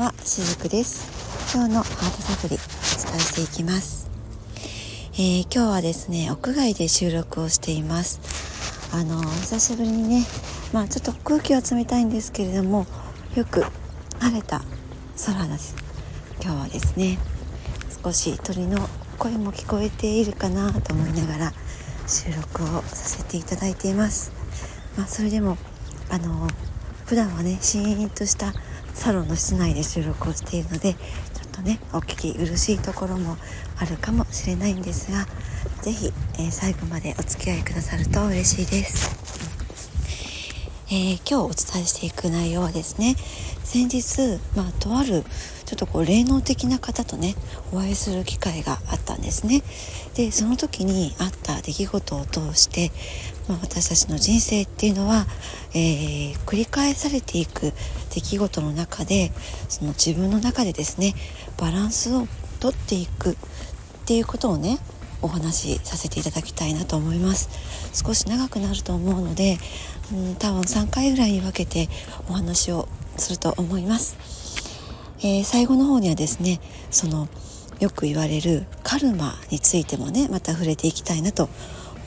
はしずくです。今日のハートサプリお伝えしていきます、えー、今日はですね屋外で収録をしています。あの久しぶりにねまあちょっと空気は冷たいんですけれどもよく晴れた空です。今日はですね少し鳥の声も聞こえているかなと思いながら収録をさせていただいています。まあ、それでもあの普段はねシーンとしたサロンの室内で収録をしているのでちょっとねお聞き苦しいところもあるかもしれないんですが是非、えー、最後までお付き合いくださると嬉しいです、えー、今日お伝えしていく内容はですね先日、まあ、とあるちょっとこう霊能的な方とねお会いする機会があったんですね。でその時にあった出来事を通して、まあ、私たちの人生っていうのは、えー、繰り返されていく出来事の中でその自分の中でですねバランスをとっていくっていうことをねお話しさせていただきたいなと思います少し長くなると思うので、うん、多分3回ぐらいに分けてお話をすると思います、えー、最後の方にはですねそのよく言われるカルマについてもねまた触れていきたいなと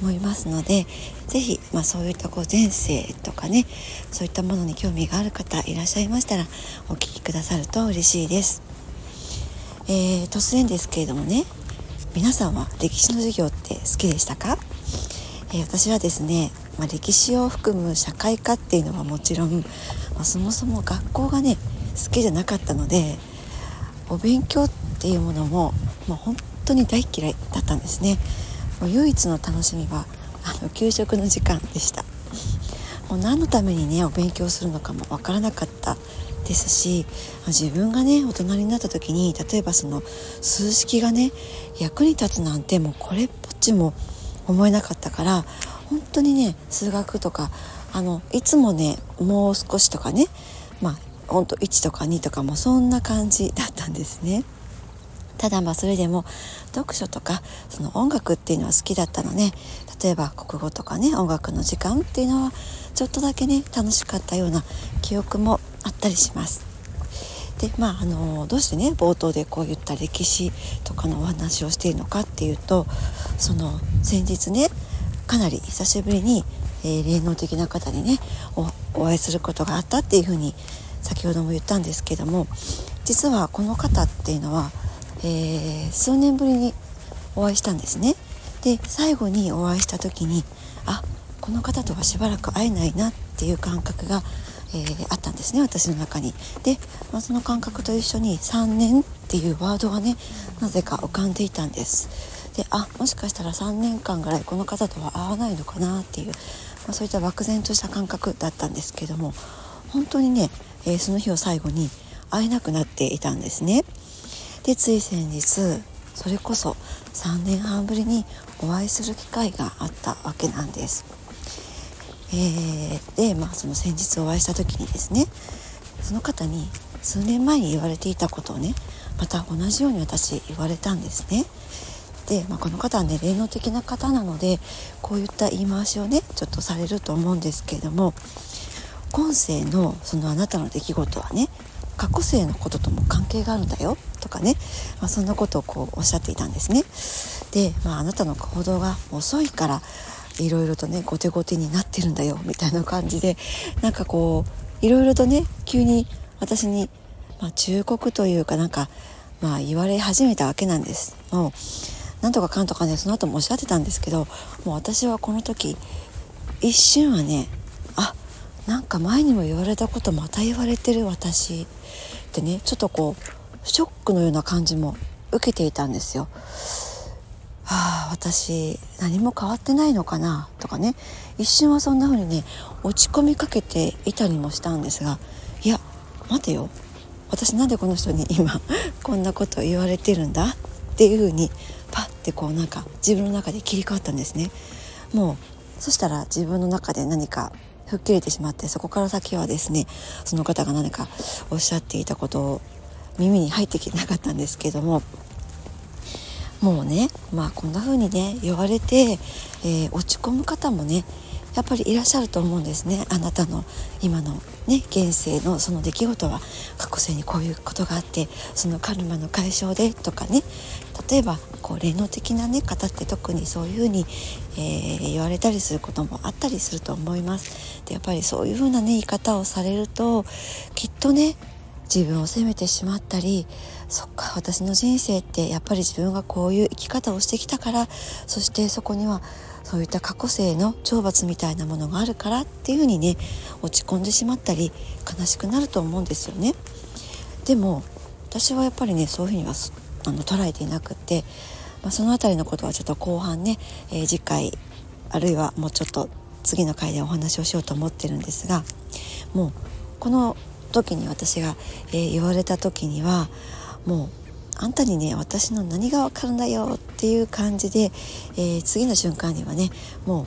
思いますので是非、まあ、そういったこう前世とかねそういったものに興味がある方いらっしゃいましたらお聞きくださると嬉しいです。えー、突然ですけれどもね皆さんは歴史の授業って好きでしたか、えー、私はですね、まあ、歴史を含む社会科っていうのはもちろん、まあ、そもそも学校がね好きじゃなかったのでお勉強っていうものも、まあ、本当に大嫌いだったんですね。もう唯一の楽しみはあの給食の時間でしたもう何のためにねお勉強するのかもわからなかったですし自分がね大人になった時に例えばその数式がね役に立つなんてもうこれっぽっちも思えなかったから本当にね数学とかあのいつもねもう少しとかねまあほんと1とか2とかもそんな感じだったんですね。ただまあそれでも読書とかその音楽っていうのは好きだったので例えば国語とかね音楽の時間っていうのはちょっとだけね楽しかったような記憶もあったりします。でまああのどうしてね冒頭でこういった歴史とかのお話をしているのかっていうとその先日ねかなり久しぶりに、えー、霊能的な方にねお会いすることがあったっていうふうに先ほども言ったんですけども実はこの方っていうのはえー、数年ぶりにお会いしたんですねで最後にお会いした時にあこの方とはしばらく会えないなっていう感覚が、えー、あったんですね私の中にで、まあ、その感覚と一緒に3年っていうワードがねなぜか浮かんでいたんですであもしかしたら3年間ぐらいこの方とは会わないのかなっていう、まあ、そういった漠然とした感覚だったんですけども本当にね、えー、その日を最後に会えなくなっていたんですね。でつい先日それこそ3年半ぶりにお会いする機会があったわけなんです。えー、でまあその先日お会いした時にですねその方に数年前に言われていたことをねまた同じように私言われたんですね。で、まあ、この方はね霊能的な方なのでこういった言い回しをねちょっとされると思うんですけれども今世のそのあなたの出来事はね過去世のこととも関係があるんだよとかね、まあ、そんなことをこうおっしゃっていたんですね。で、まあ、あなたの行動が遅いからいろいろとね後手後手になってるんだよみたいな感じでなんかこういろいろとね急に私に、まあ、忠告というかなんか、まあ、言われ始めたわけなんです。もうなんとかかんとかねその後もおっしゃってたんですけどもう私はこの時一瞬はねあなんか前にも言われたことまた言われてる私ってねちょっとこうショックのような感じも受けていたんですよ。私何も変わってないのかな？とかね。一瞬はそんな風にね落ち込みかけていたりもしたんですがいや待てよ。私なんでこの人に今こんなこと言われてるんだ？っていう風にパッてこうなんか自分の中で切り替わったんですね。もうそしたら自分の中で何か吹っ切れてしまってそこから先はですねその方が何かおっしゃっていたことを耳に入ってきてなかったんですけどももうねまあこんな風にね言われて、えー、落ち込む方もねやっぱりいらっしゃると思うんですねあなたの今のね現世のその出来事は過去世にこういうことがあってそのカルマの解消でとかね例えばこう霊能的な、ね、方って特にそういうふうに、えー、言われたりすることもあったりすると思います。でやっぱりそういうふうな、ね、言い方をされるときっとね自分を責めてしまったりそっか私の人生ってやっぱり自分がこういう生き方をしてきたからそしてそこにはそういった過去生の懲罰みたいなものがあるからっていうふうにね落ち込んでしまったり悲しくなると思うんですよね。でも私はやっぱりねそういうふうにはあの捉えていなくって、まあ、その辺りのことはちょっと後半ね、えー、次回あるいはもうちょっと次の回でお話をしようと思ってるんですがもうこの時に私が、えー、言われた時にはもうあんたにね私の何が分かるんだよっていう感じで、えー、次の瞬間にはねも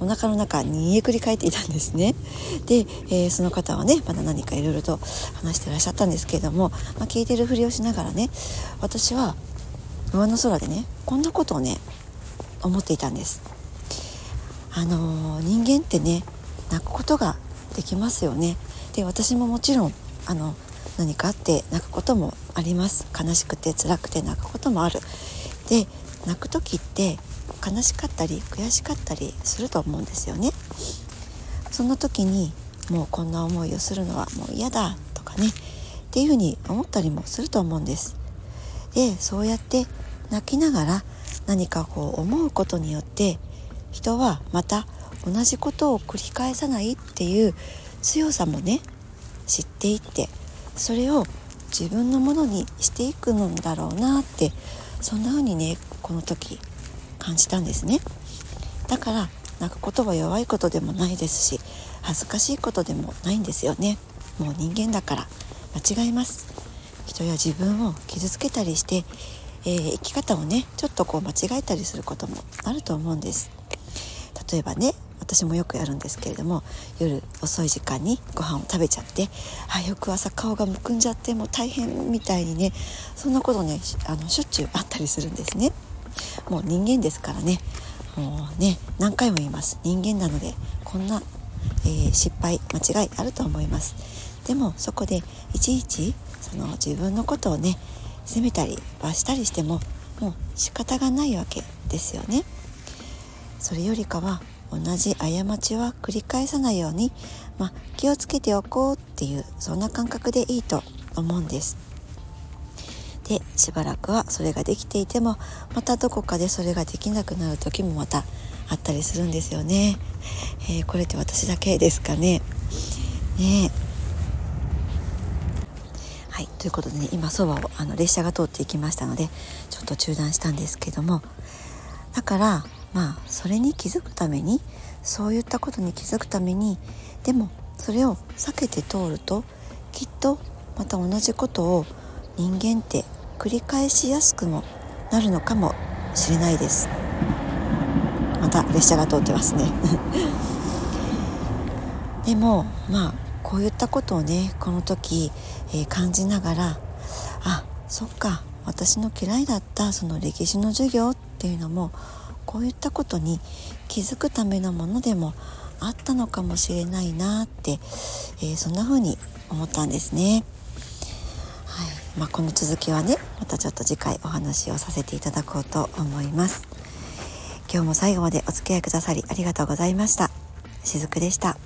うお腹の中にえくり返っていたんですね。で、えー、その方はねまだ何かいろいろと話してらっしゃったんですけれども、まあ、聞いてるふりをしながらね私は上の空でねこんなことをね思っていたんです。あのー、人間ってね泣くことができますよね。で私ももちろんあの何かあって泣くこともあります。悲しくて辛くて泣くこともある。で泣く時って悲しかったり悔しかったりすると思うんですよね。そんな時にもうこんな思いをするのはもう嫌だとかね。っていうふうに思ったりもすると思うんです。でそうやって泣きながら何かこう思うことによって人はまた同じことを繰り返さないっていう強さもね知っていってそれを自分のものにしていくんだろうなってそんな風にねこの時感じたんですね。だから泣くことは弱いことでもないですし恥ずかしいことでもないんですよね。もう人間だから。間違います。人や自分を傷つけたりして、えー、生き方をねちょっとこう間違えたりすることもあると思うんです。例えばね私もよくやるんですけれども夜遅い時間にご飯を食べちゃってあ翌朝顔がむくんじゃってもう大変みたいにねそんなことねあのしょっちゅうあったりするんですね。もう人間ですからね。もうね何回も言います。人間なのでこんな、えー、失敗間違いあると思います。でもそこでいちいちその自分のことをね責めたり罰したりしてももう仕方がないわけですよね。それよりかは同じ過ちは繰り返さないように、まあ、気をつけておこうっていうそんな感覚でいいと思うんです。でしばらくはそれができていてもまたどこかでそれができなくなる時もまたあったりするんですよね。えー、これって私だけですかね。ねはい、ということでね今そばをあの列車が通っていきましたのでちょっと中断したんですけどもだからまあそれに気づくためにそういったことに気づくためにでもそれを避けて通るときっとまた同じことを人間って繰り返しやすくもなるのかもしれないです。また列車が通ってますね。でもまあこういったことをねこの時、えー、感じながらあそっか私の嫌いだったその歴史の授業っていうのもこういったことに気づくためのものでもあったのかもしれないなって、えー、そんな風に思ったんですね。はいまあ、この続きはねまたちょっと次回お話をさせていただこうと思います。今日も最後までお付き合いくださりありがとうございました。しずくでした。